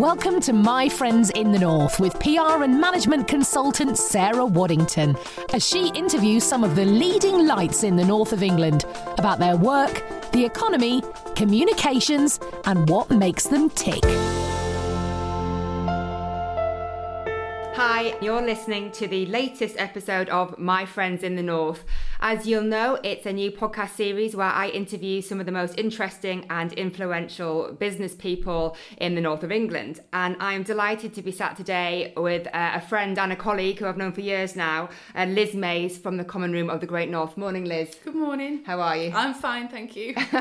Welcome to My Friends in the North with PR and management consultant Sarah Waddington as she interviews some of the leading lights in the north of England about their work, the economy, communications, and what makes them tick. Hi, you're listening to the latest episode of My Friends in the North. As you'll know, it's a new podcast series where I interview some of the most interesting and influential business people in the north of England. And I'm delighted to be sat today with uh, a friend and a colleague who I've known for years now, uh, Liz Mays from the Common Room of the Great North. Morning, Liz. Good morning. How are you? I'm fine, thank you.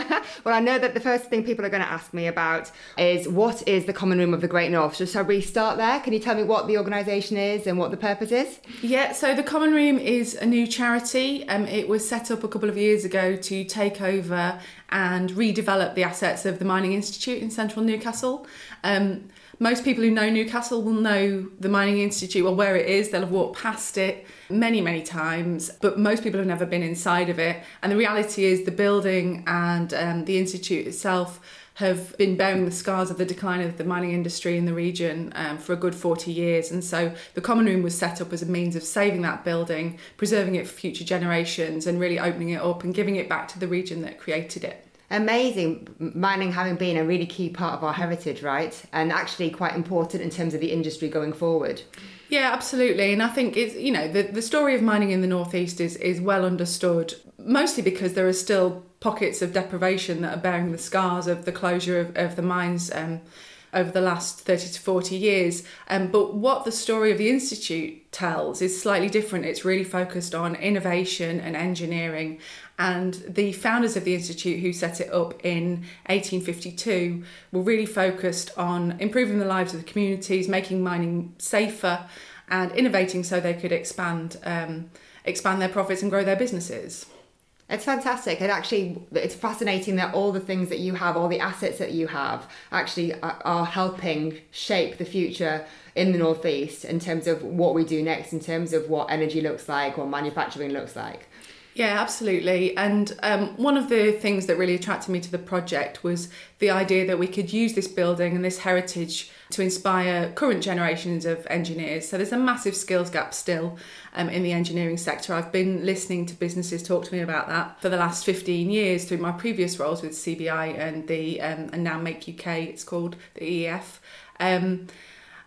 well, I know that the first thing people are going to ask me about is what is the Common Room of the Great North? So, shall we start there? Can you tell me what the organisation is and what the purpose is? Yeah, so the Common Room is a new charity. Um, it was set up a couple of years ago to take over and redevelop the assets of the Mining Institute in central Newcastle. Um, most people who know Newcastle will know the Mining Institute or where it is. They'll have walked past it many, many times, but most people have never been inside of it. And the reality is, the building and um, the institute itself have been bearing the scars of the decline of the mining industry in the region um, for a good 40 years. And so the Common Room was set up as a means of saving that building, preserving it for future generations, and really opening it up and giving it back to the region that created it. Amazing, mining having been a really key part of our heritage, right? And actually quite important in terms of the industry going forward. Yeah, absolutely. And I think it's you know the, the story of mining in the northeast is is well understood, mostly because there are still pockets of deprivation that are bearing the scars of the closure of, of the mines um, over the last 30 to 40 years. Um, but what the story of the Institute tells is slightly different. It's really focused on innovation and engineering. And the founders of the Institute, who set it up in 1852, were really focused on improving the lives of the communities, making mining safer, and innovating so they could expand, um, expand their profits and grow their businesses. It's fantastic. And actually, it's fascinating that all the things that you have, all the assets that you have, actually are helping shape the future in the Northeast in terms of what we do next, in terms of what energy looks like, what manufacturing looks like. Yeah, absolutely. And um, one of the things that really attracted me to the project was the idea that we could use this building and this heritage to inspire current generations of engineers. So there's a massive skills gap still um, in the engineering sector. I've been listening to businesses talk to me about that for the last 15 years through my previous roles with CBI and the um, and now Make UK. It's called the EEF.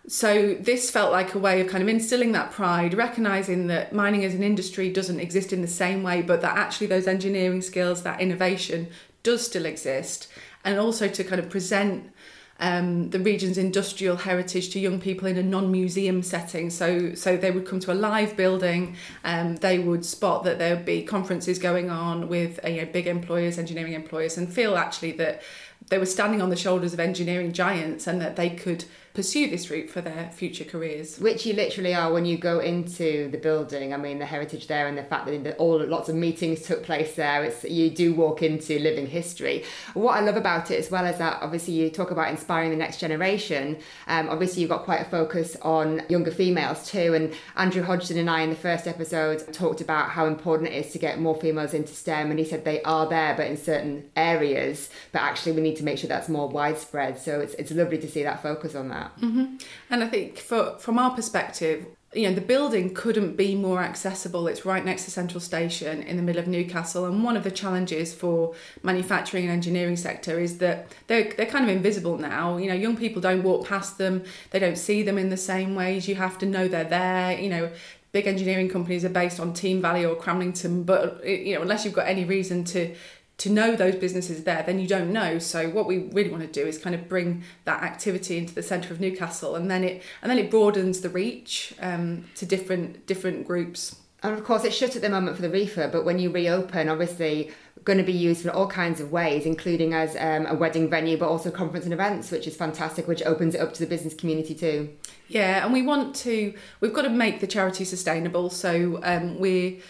So this felt like a way of kind of instilling that pride, recognizing that mining as an industry doesn't exist in the same way, but that actually those engineering skills, that innovation does still exist, and also to kind of present um, the region's industrial heritage to young people in a non-museum setting. So, so they would come to a live building. Um, they would spot that there would be conferences going on with uh, you know, big employers, engineering employers, and feel actually that they were standing on the shoulders of engineering giants and that they could pursue this route for their future careers. Which you literally are when you go into the building. I mean, the heritage there and the fact that all lots of meetings took place there. It's you do walk into living history. What I love about it as well is that obviously you talk about inspiring the next generation. Um, obviously, you've got quite a focus on younger females too. And Andrew Hodgson and I in the first episode talked about how important it is to get more females into STEM, and he said they are there, but in certain areas. But actually, we need to make sure that's more widespread. So it's it's lovely to see that focus on that that. Mm-hmm. And I think for, from our perspective, you know, the building couldn't be more accessible. It's right next to Central Station in the middle of Newcastle. And one of the challenges for manufacturing and engineering sector is that they're, they're kind of invisible now. You know, young people don't walk past them, they don't see them in the same ways. You have to know they're there. You know, big engineering companies are based on Team Valley or Cramlington, but, you know, unless you've got any reason to to know those businesses there, then you don't know. So what we really want to do is kind of bring that activity into the centre of Newcastle, and then it and then it broadens the reach um, to different different groups. And of course, it's shut at the moment for the refurb, but when you reopen, obviously going to be used in all kinds of ways, including as um, a wedding venue, but also conference and events, which is fantastic, which opens it up to the business community too. Yeah, and we want to, we've got to make the charity sustainable. So um, we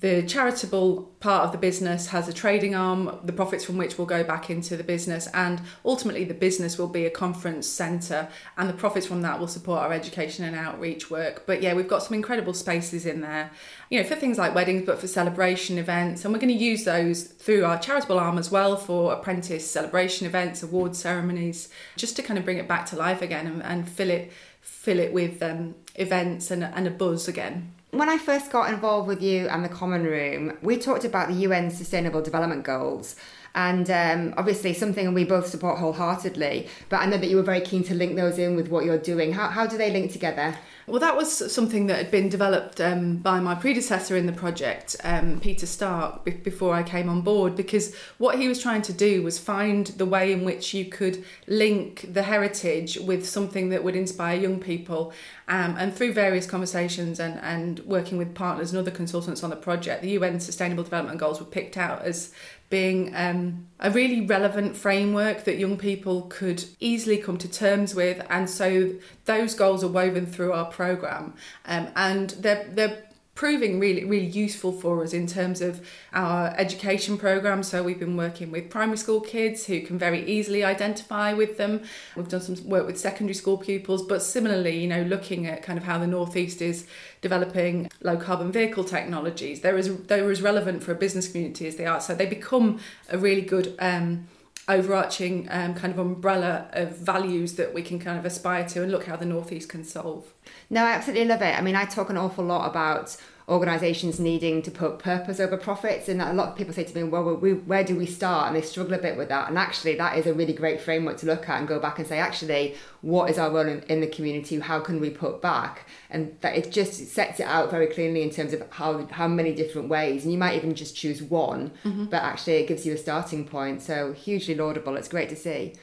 the charitable part of the business has a trading arm, the profits from which will go back into the business, and ultimately the business will be a conference centre, and the profits from that will support our education and outreach work. But yeah, we've got some incredible spaces in there, you know, for things like weddings, but for celebration events, and we're going to use those through our charitable arm as well for apprentice celebration events, award ceremonies, just to kind of bring it back to life again and, and fill it fill it with um, events and, and a buzz again. When I first got involved with you and the Common Room, we talked about the UN Sustainable Development Goals. And um, obviously, something we both support wholeheartedly. But I know that you were very keen to link those in with what you're doing. How, how do they link together? Well, that was something that had been developed um, by my predecessor in the project, um, Peter Stark, b- before I came on board, because what he was trying to do was find the way in which you could link the heritage with something that would inspire young people. Um, and through various conversations and, and working with partners and other consultants on the project, the UN Sustainable Development Goals were picked out as being um, a really relevant framework that young people could easily come to terms with. And so those goals are woven through our program, um, and they're they're proving really really useful for us in terms of our education program. So we've been working with primary school kids who can very easily identify with them. We've done some work with secondary school pupils but similarly you know looking at kind of how the northeast is developing low carbon vehicle technologies they're as they're as relevant for a business community as they are. So they become a really good um, overarching um, kind of umbrella of values that we can kind of aspire to and look how the northeast can solve. No i absolutely love it. I mean i talk an awful lot about organisations needing to put purpose over profits. And a lot of people say to me, well, we, where do we start? And they struggle a bit with that. And actually, that is a really great framework to look at and go back and say, actually, what is our role in, in the community? How can we put back? And that it just sets it out very clearly in terms of how, how many different ways. And you might even just choose one, mm-hmm. but actually, it gives you a starting point. So hugely laudable. It's great to see.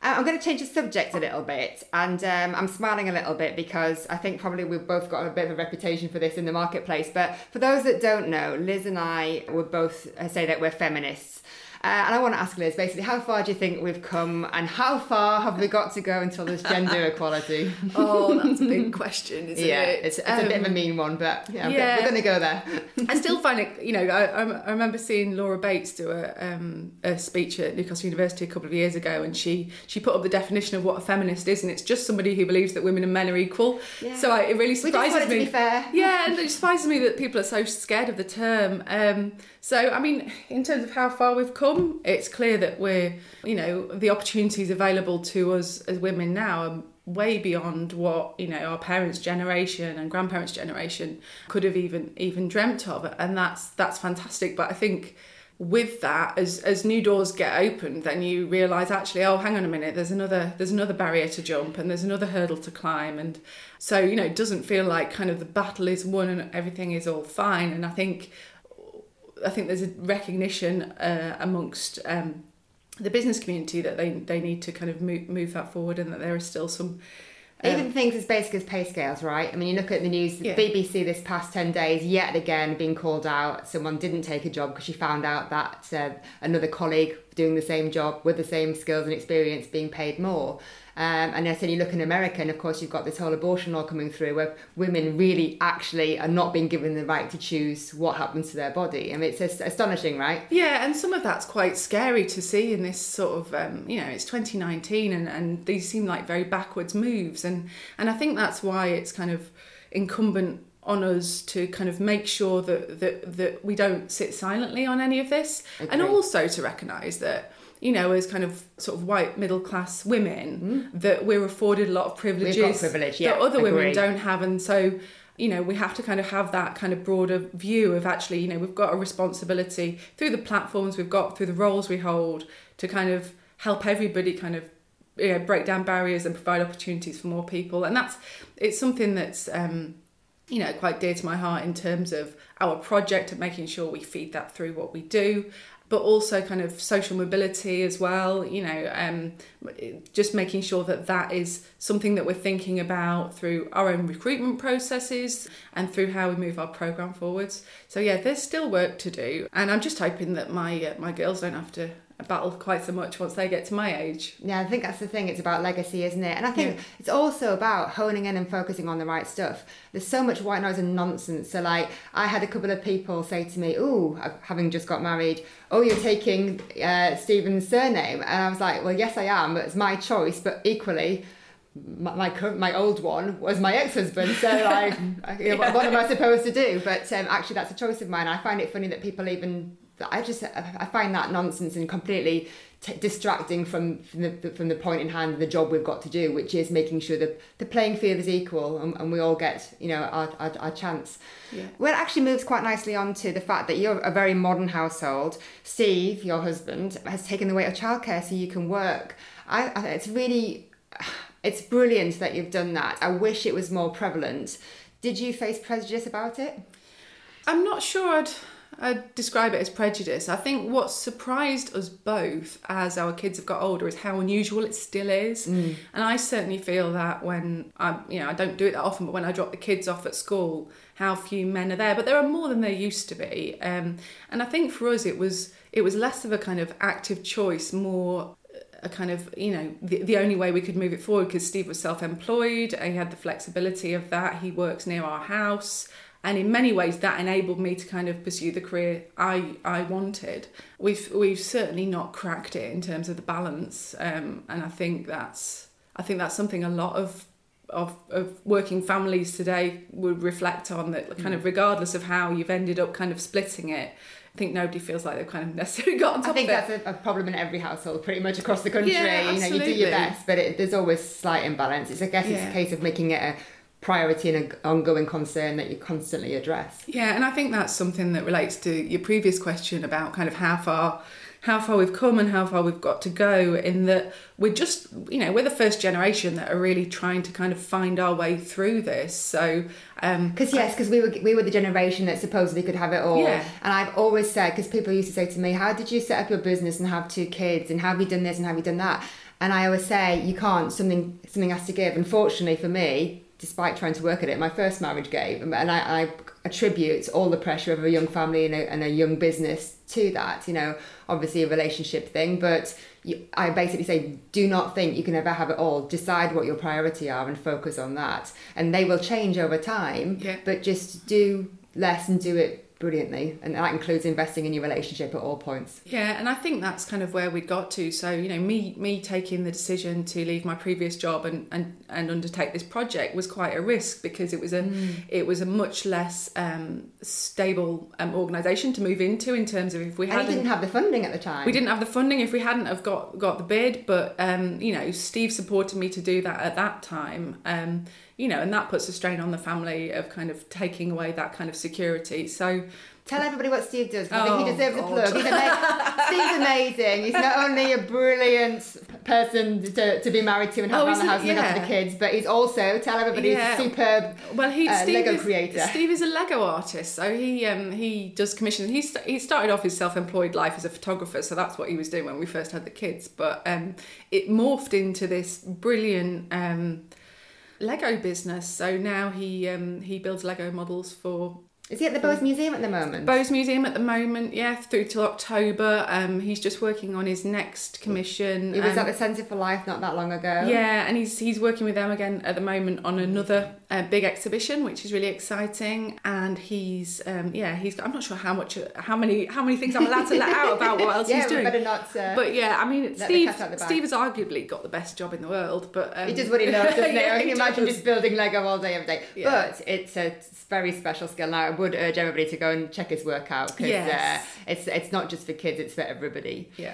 I'm going to change the subject a little bit, and um, I'm smiling a little bit because I think probably we've both got a bit of a reputation for this in the marketplace. But for those that don't know, Liz and I would both uh, say that we're feminists. Uh, and I want to ask Liz, basically, how far do you think we've come, and how far have we got to go until there's gender equality? oh, that's a big question, isn't yeah, it? it's, it's um, a bit of a um, mean one, but yeah, yeah. we're going to go there. I still find it, you know, I, I remember seeing Laura Bates do a, um, a speech at Newcastle University a couple of years ago, and she she put up the definition of what a feminist is, and it's just somebody who believes that women and men are equal. Yeah. So I, it really surprises me. fair. Yeah, and it surprises me that people are so scared of the term. Um, so, I mean, in terms of how far we've come, it's clear that we're, you know, the opportunities available to us as women now are way beyond what you know our parents generation and grandparents generation could have even even dreamt of. And that's that's fantastic. But i think with that as as new doors get opened then you realize actually oh hang on a minute there's another there's another barrier to jump and there's another hurdle to climb. And so you know it doesn't feel like kind of the battle is won and everything is all fine. And i think I think there's a recognition uh, amongst um, the business community that they they need to kind of move move that forward, and that there are still some. Um, Even things as basic as pay scales, right? I mean, you look at the news, yeah. BBC this past 10 days, yet again being called out. Someone didn't take a job because she found out that uh, another colleague doing the same job with the same skills and experience being paid more. Um, and then you look in America, and of course, you've got this whole abortion law coming through where women really actually are not being given the right to choose what happens to their body. I mean, it's astonishing, right? Yeah, and some of that's quite scary to see in this sort of, um, you know, it's 2019 and, and these seem like very backwards moves. And, and I think that's why it's kind of incumbent on us to kind of make sure that that, that we don't sit silently on any of this okay. and also to recognize that you know, as kind of sort of white middle class women, mm. that we're afforded a lot of privileges privilege, yeah, that other agree. women don't have. And so, you know, we have to kind of have that kind of broader view of actually, you know, we've got a responsibility through the platforms we've got, through the roles we hold, to kind of help everybody kind of you know, break down barriers and provide opportunities for more people. And that's it's something that's um, you know quite dear to my heart in terms of our project and making sure we feed that through what we do but also kind of social mobility as well you know um, just making sure that that is something that we're thinking about through our own recruitment processes and through how we move our program forwards. So yeah there's still work to do and i'm just hoping that my uh, my girls don't have to battle quite so much once they get to my age. Yeah, I think that's the thing. It's about legacy, isn't it? And I think Yeah. it's also about honing in and focusing on the right stuff. There's so much white noise and nonsense. So, like, I had a couple of people say to me, "Oh, having just got married, oh, you're taking uh, Stephen's surname," and I was like, "Well, yes, I am. But it's my choice. But equally." My, my current- my old one was my ex-husband, so like, you know, what, what am I supposed to do? But um, actually, that's a choice of mine. I find it funny that people even I just I find that nonsense and completely t- distracting from from the, from the point in hand, the job we've got to do, which is making sure that the playing field is equal and, and we all get you know our, our, our chance. Yeah. Well, it actually moves quite nicely on to the fact that you're a very modern household. Steve, your husband, has taken the weight of childcare so you can work. I, I it's really it's brilliant that you've done that. I wish it was more prevalent. Did you face prejudice about it? I'm not sure I'd, I'd describe it as prejudice. I think what surprised us both as our kids have got older is how unusual it still is. And I certainly feel that when I, you know, I don't do it that often, but when I drop the kids off at school, how few men are there. But there are more than there used to be. Um, and I think for us, it was it was less of a kind of active choice, more a kind of you know the, the only way we could move it forward because Steve was self-employed and he had the flexibility of that he works near our house and in many ways that enabled me to kind of pursue the career I I wanted. We've we've certainly not cracked it in terms of the balance um, and I think that's I think that's something a lot of of, of working families today would reflect on that kind of regardless of how you've ended up kind of splitting it I think nobody feels like they've kind of necessarily got on top I think that's a, a problem in every household, pretty much across the country. Yeah, you know, you do your best, but it, there's always slight imbalance. It's I guess it's a case of making it a priority and an ongoing concern that you constantly address. Yeah, and I think that's something that relates to your previous question about kind of how far how far we've come and how far we've got to go in that we're just you know we're the first generation that are really trying to kind of find our way through this so um Because yes, because we were we were the generation that supposedly could have it all. Yeah. And I've always said because people used to say to me, "How did you set up your business and have two kids? And have you done this and have you done that?" And I always say, "You can't. Something something has to give." Unfortunately for me, despite trying to work at it, my first marriage gave, and I, I attribute all the pressure of a young family and a, and a young business to that. You know, obviously a relationship thing, but. You, I basically say, do not think you can ever have it all. Decide what your priority are and focus on that. And they will change over time Yeah. but just do less and do it brilliantly and that includes investing in your relationship at all points Yeah, and I think that's kind of where we got to. So, you know, me me taking the decision to leave my previous job and, and, and undertake this project was quite a risk because it was a it was a much less um, stable um, organisation to move into in terms of if we hadn't didn't have the funding at the time we didn't have the funding if we hadn't have got got the bid, but um, you know, Steve supported me to do that at that time. You know, and that puts a strain on the family of kind of taking away that kind of security. So tell everybody what steve does I think he Oh, deserves a plug He's steve's amazing he's not only a brilliant person to, to be married to and have Oh, around the house and look after the kids but he's also tell everybody Yeah. he's a superb Well, he uh, Steve Lego is, creator. Steve is a Lego artist, so he um, he does commissions. He st- he started off his self-employed life as a photographer, so that's what he was doing when we first had the kids. But um, it morphed into this brilliant um, Lego business. So now he um, he builds Lego models for is he at the Bowes Museum at the moment Bowes Museum at the moment. Yeah, through till October. Um, he's just working on his next commission. he was um, at the Centre for Life not that long ago Yeah, and he's he's working with them again at the moment on another uh, big exhibition, which is really exciting. And he's um, yeah, he's I'm not sure how much how many how many things I'm allowed to let out about what else yeah he's doing. better not uh, But yeah, I mean, Steve cat out the bag. Steve has arguably got the best job in the world. But um, He does what he loves, doesn't yeah, he? I can imagine just building Lego all day, every day. Yeah. But it's a very special skill. Now, I would urge everybody to go and check his work out because Yes. uh, it's it's not just for kids; it's for everybody. Yeah.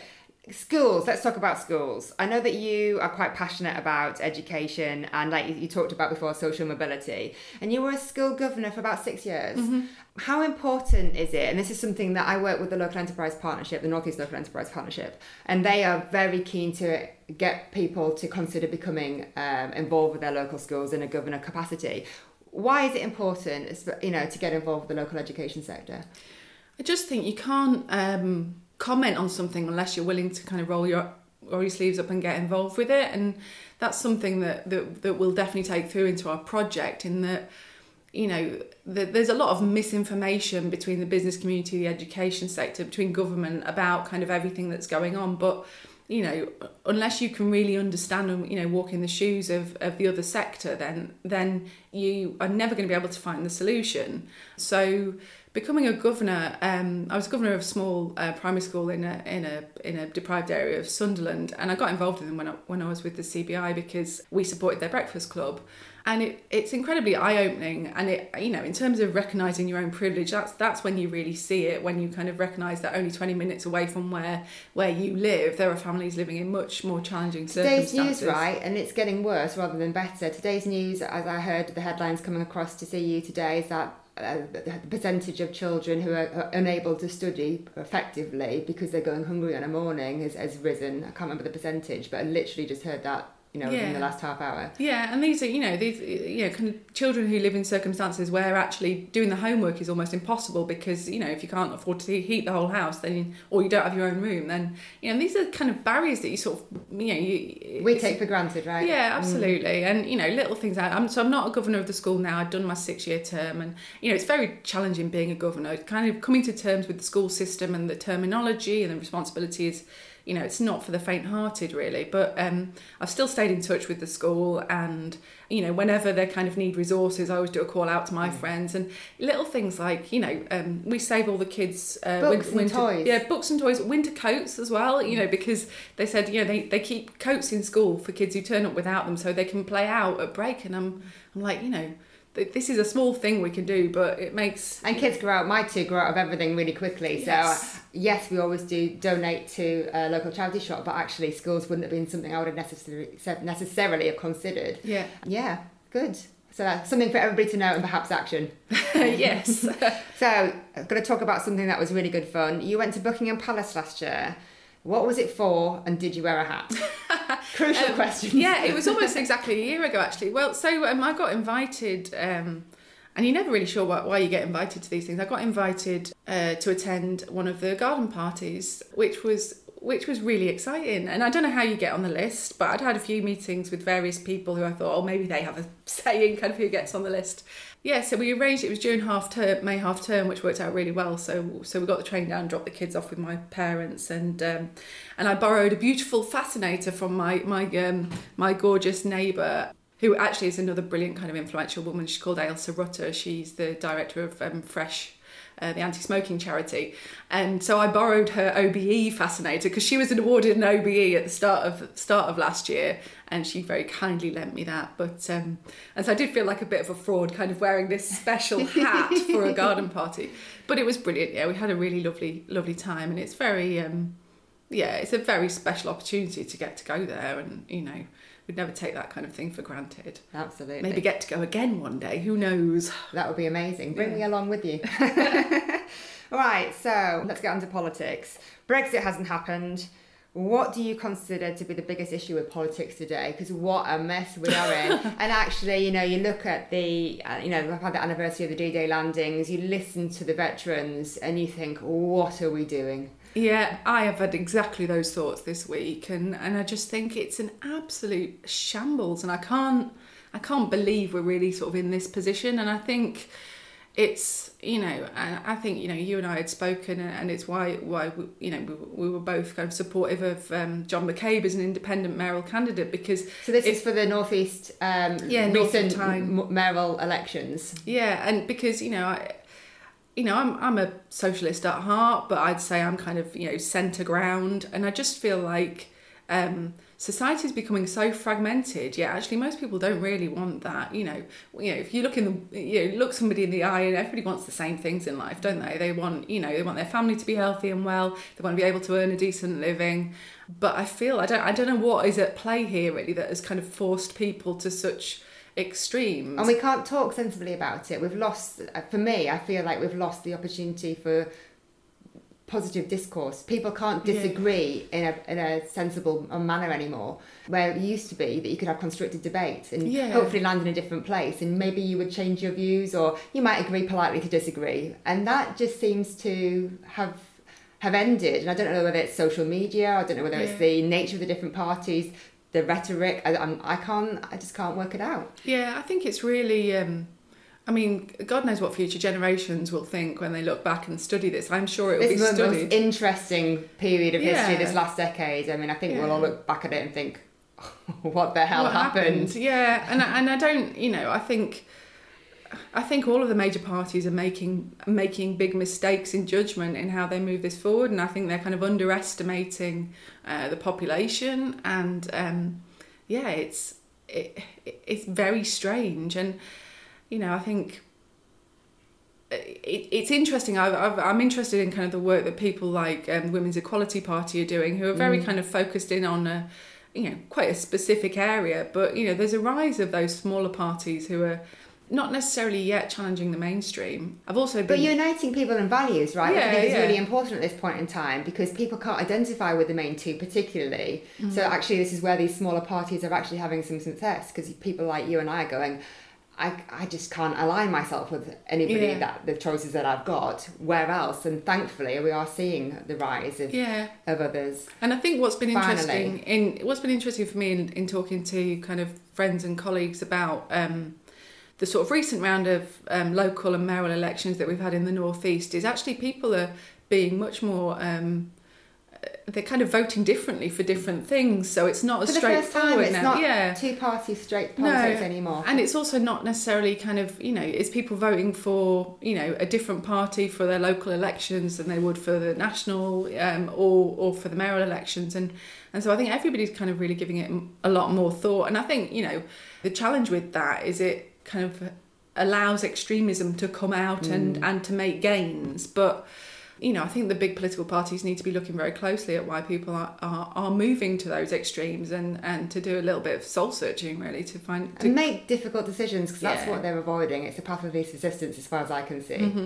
Schools. Let's talk about schools. I know that you are quite passionate about education, and like you, talked about before, social mobility. And you were a school governor for about six years. How important is it? And this is something that I work with the local enterprise partnership, the Northeast Local Enterprise Partnership, and they are very keen to get people to consider becoming um, involved with their local schools in a governor capacity. Why is it important, you know, to get involved with the local education sector? I just think you can't um, comment on something unless you're willing to kind of roll your roll your sleeves up and get involved with it, and that's something that that, that we'll definitely take through into our project. In that, you know, the, there's a lot of misinformation between the business community, the education sector, between government about kind of everything that's going on. But you know, unless you can really understand and you know walk in the shoes of, of the other sector, then then you are never going to be able to find the solution. So becoming a governor, um, I was governor of a small uh, primary school in a in a in a deprived area of Sunderland, and I got involved in them when I, when I was with the CBI because we supported their breakfast club, and it, it's incredibly eye-opening and it you know in terms of recognizing your own privilege that's that's when you really see it when you kind of recognize that only 20 minutes away from where where you live there are families living in much more challenging today's circumstances. news right and it's getting worse rather than better. Today's news as i heard the headlines coming across to see you today is that uh, the percentage of children who are, are, unable to study effectively because they're going hungry on a morning has, has risen. I can't remember the percentage, but I literally just heard that you know, yeah. in the last half hour. Yeah, and these are, you know, these, you know, kind of children who live in circumstances where actually doing the homework is almost impossible because, you know, if you can't afford to heat the whole house, then, or you don't have your own room, then, you know, these are kind of barriers that you sort of, you know, you, we take for granted, right? Yeah, mm. absolutely. Mm. And, you know, little things. I'm, so I'm not a governor of the school now. I've done my six year term, and, you know, it's very challenging being a governor, kind of coming to terms with the school system and the terminology and the responsibilities you know, it's not for the faint-hearted really. But um, I've still stayed in touch with the school, and you know, whenever they kind of need resources, I always do a call out to my mm. friends and little things like you know, um, we save all the kids uh, books winter, and toys. Yeah, books and toys, winter coats as well. You know, because they said you know they, they keep coats in school for kids who turn up without them, so they can play out at break. And I'm I'm like you know this is a small thing we can do, but it makes and kids grow out. My two grow out of everything really quickly. Uh, yes. So yes, we always do donate to a local charity shop, but actually schools wouldn't have been something I would have necessarily necessarily have considered. Yeah, yeah, good. So that's something for everybody to know and perhaps action. yes. so I'm going to talk about something that was really good fun. You went to Buckingham Palace last year. What was it for, and did you wear a hat? Crucial um, question. Yeah, it was almost exactly a year ago, actually. Well, so um, I got invited, um, and you're never really sure why, why, you get invited to these things. I got invited uh, to attend one of the garden parties, which was which was really exciting. And I don't know how you get on the list, but I'd had a few meetings with various people who I thought, oh, maybe they have a say in kind of who gets on the list. Yeah, so we arranged it was during half term, May half term, which worked out really well. So so we got the train down, dropped the kids off with my parents, and um, and I borrowed a beautiful fascinator from my my um, my gorgeous neighbour who actually is another brilliant kind of influential woman. She's called Ailsa Rutter. She's the director of um, Fresh uh, the anti-smoking charity. And so I borrowed her OBE fascinator because she was awarded an OBE at the start of start of last year, and she very kindly lent me that. But um, and so I did feel like a bit of a fraud, kind of wearing this special hat for a garden party. But it was brilliant. Yeah, we had a really lovely lovely time, and it's very um, yeah, it's a very special opportunity to get to go there, and you know we'd never take that kind of thing for granted. Absolutely. Maybe get to go again one day. Who knows? That would be amazing. Bring yeah. me along with you. All right, so let's get on to politics. Brexit hasn't happened. What do you consider to be the biggest issue with politics today? Because what a mess we are in. and actually, you know, you look at the, uh, you know, we've had the anniversary of the D-Day landings. You listen to the veterans, and you think, what are we doing? Yeah, I have had exactly those thoughts this week, and, and I just think it's an absolute shambles, and I can't I can't believe we're really sort of in this position, and I think it's you know I think you know you and I had spoken, and it's why why we, you know we, we were both kind of supportive of um, John McCabe as an independent mayoral candidate because so this is for the northeast um, yeah recent mayoral elections yeah, and because you know. I, you know, I'm I'm a socialist at heart, but I'd say I'm kind of you know centre ground, and I just feel like um, society is becoming so fragmented. Yeah, actually, most people don't really want that. You know, you know, if you look in the you know look somebody in the eye, and everybody wants the same things in life, don't they? They want you know they want their family to be healthy and well. They want to be able to earn a decent living. But I feel I don't I don't know what is at play here really that has kind of forced people to such extremes. And we can't talk sensibly about it. We've lost, for me, I feel like we've lost the opportunity for positive discourse. People can't disagree yeah. in a in a sensible manner anymore. Where it used to be that you could have constructive debate and yeah. hopefully land in a different place, and maybe you would change your views, or you might agree politely to disagree, and that just seems to have have ended. And I don't know whether it's social media, I don't know whether yeah. it's the nature of the different parties the rhetoric. I, I'm, I can't. I just can't work it out. Yeah, I think it's really. Um, I mean, God knows what future generations will think when they look back and study this. I'm sure it will This be is the most interesting period of history this last decade. I mean, I think we'll all look back at it and think, what the hell what happened? Yeah, and I- and I don't, you know, I think. I think all of the major parties are making making big mistakes in judgment in how they move this forward, and I think they're kind of underestimating uh, the population, and um, yeah, it's it, it's very strange, and you know, I think it, it's interesting. I've, I've, I'm interested in kind of the work that people like um, Women's Equality Party are doing, who are very kind of focused in on a, you know, quite a specific area. But you know, there's a rise of those smaller parties who are not necessarily yet challenging the mainstream. I've also been. But uniting people and values, right? Yeah, I think it's yeah. really important at this point in time because people can't identify with the main two particularly. Mm-hmm. So actually, this is where these smaller parties are actually having some success because people like you and I are going. I, I just can't align myself with anybody Yeah. that the choices that I've got. Where else? And thankfully, we are seeing the rise of, yeah. of others. And I think what's been Finally. interesting in what's been interesting for me in, in talking to kind of friends and colleagues about um, the sort of recent round of um, local and mayoral elections that we've had in the northeast is actually people are being much more. Um, they're kind of voting differently for different things, so it's not For as the first time, straightforward it's now. not yeah, two party straight politics anymore. and it's also not necessarily kind of, you know, it's people voting for, you know, a different party for their local elections than they would for the national um, or, or for the mayoral elections. And, and so I think everybody's kind of really giving it a lot more thought. And I think, you know, the challenge with that is it kind of allows extremism to come out and, and to make gains. But, you know, I think the big political parties need to be looking very closely at why people are, are, are moving to those extremes and, and to do a little bit of soul searching really to find to and make difficult decisions because that's what they're avoiding. It's the path of least resistance, as far as I can see. Mm-hmm.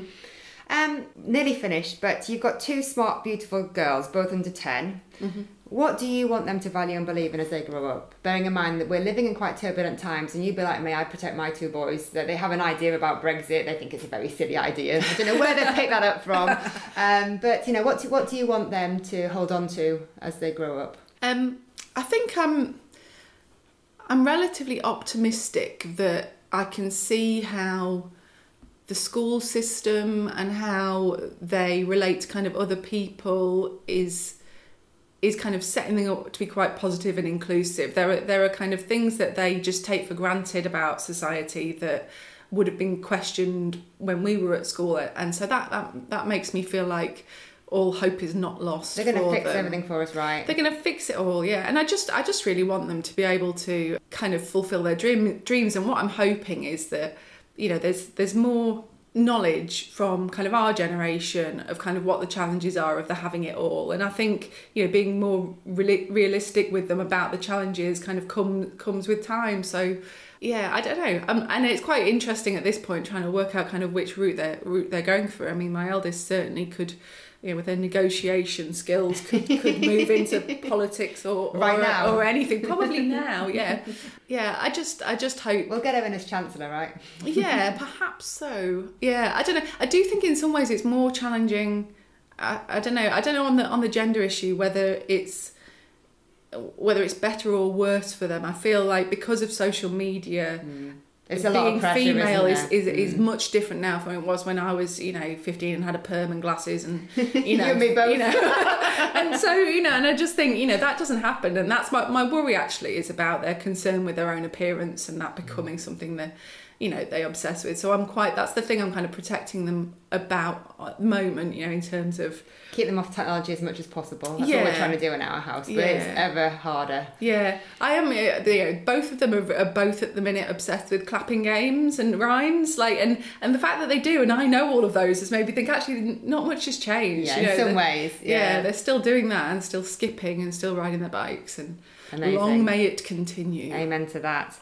Um, nearly finished, but you've got two smart, beautiful girls, both under 10. Mm-hmm. What do you want them to value and believe in as they grow up? Bearing in mind that we're living in quite turbulent times, and you'd be like me, I protect my two boys, that they have an idea about Brexit, they think it's a very silly idea. I don't know where they picked that up from. Um, but, you know, what do, what do you want them to hold on to as they grow up? Um, I think I'm I'm relatively optimistic that I can see how the school system and how they relate to kind of other people is is kind of setting them up to be quite positive and inclusive. There are there are kind of things that they just take for granted about society that would have been questioned when we were at school, and so that that, that makes me feel like all hope is not lost. They're going to fix them. everything for us, right? They're going to fix it all, yeah. And I just, I just really want them to be able to kind of fulfill their dream dreams. And what I'm hoping is that, you know, there's there's more knowledge from kind of our generation of kind of what the challenges are of the having it all. And I think, you know, being more reali- realistic with them about the challenges kind of come comes with time. So. Yeah, I don't know, um, and it's quite interesting at this point trying to work out kind of which route they're route they're going for. I mean, my eldest certainly could, you know, with their negotiation skills, could, could move into politics or or, Right now. or anything. Probably now, yeah, yeah. I just I just hope We'll get her in as Chancellor, right? yeah, perhaps so. Yeah, I don't know. I do think in some ways it's more challenging. I, I don't know. I don't know on the on the gender issue whether it's whether it's better or worse for them. I feel like because of social media, mm. It's a being pressure, female isn't is, there? is, is mm. much different now from it was when I was, you know, 15 and had a perm and glasses and, you know, You and me both. you know. and so, you know, and I just think, you know, that doesn't happen. And that's my, my worry actually is about their concern with their own appearance and that becoming mm. something that, you know, they obsess with. So I'm quite, that's the thing I'm kind of protecting them about at the moment, you know, in terms of, keep them off technology as much as possible. That's what Yeah. we're trying to do in our house, but it's ever harder. Yeah, I am. uh, You know, both of them are, are both at the minute obsessed with clapping games and rhymes. Like, and and the fact that they do, and I know all of those, has made me think actually not much has changed. Yeah, you in some ways, Yeah. yeah. they're still doing that and still skipping and still riding their bikes, and Amazing. long may it continue. Amen to that.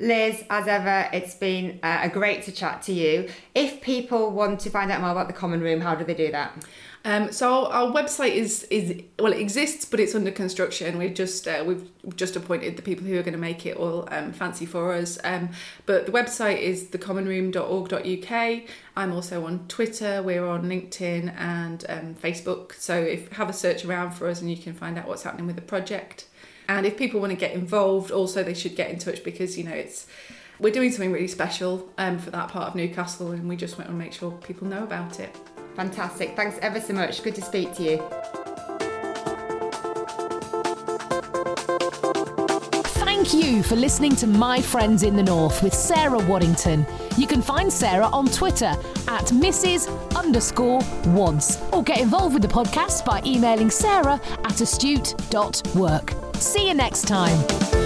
Liz, as ever, it's been uh, great to chat to you. If people want to find out more about the Common Room, how do they do that? Um, so our, our website is is well, it exists, but it's under construction. We've just uh, we've just appointed the people who are going to make it all um, fancy for us. Um, but the website is thecommonroom.org.uk. I'm also on Twitter. We're on LinkedIn and um, Facebook. So if have a search around for us, and you can find out what's happening with the project. And if people want to get involved, also they should get in touch because you know it's we're doing something really special um, for that part of Newcastle, and we just want to make sure people know about it. Fantastic. Thanks ever so much. Good to speak to you. Thank you for listening to My Friends in the North with Sarah Waddington. You can find Sarah on Twitter at Mrs. underscore Wads or get involved with the podcast by emailing sarah at astute.work. See you next time.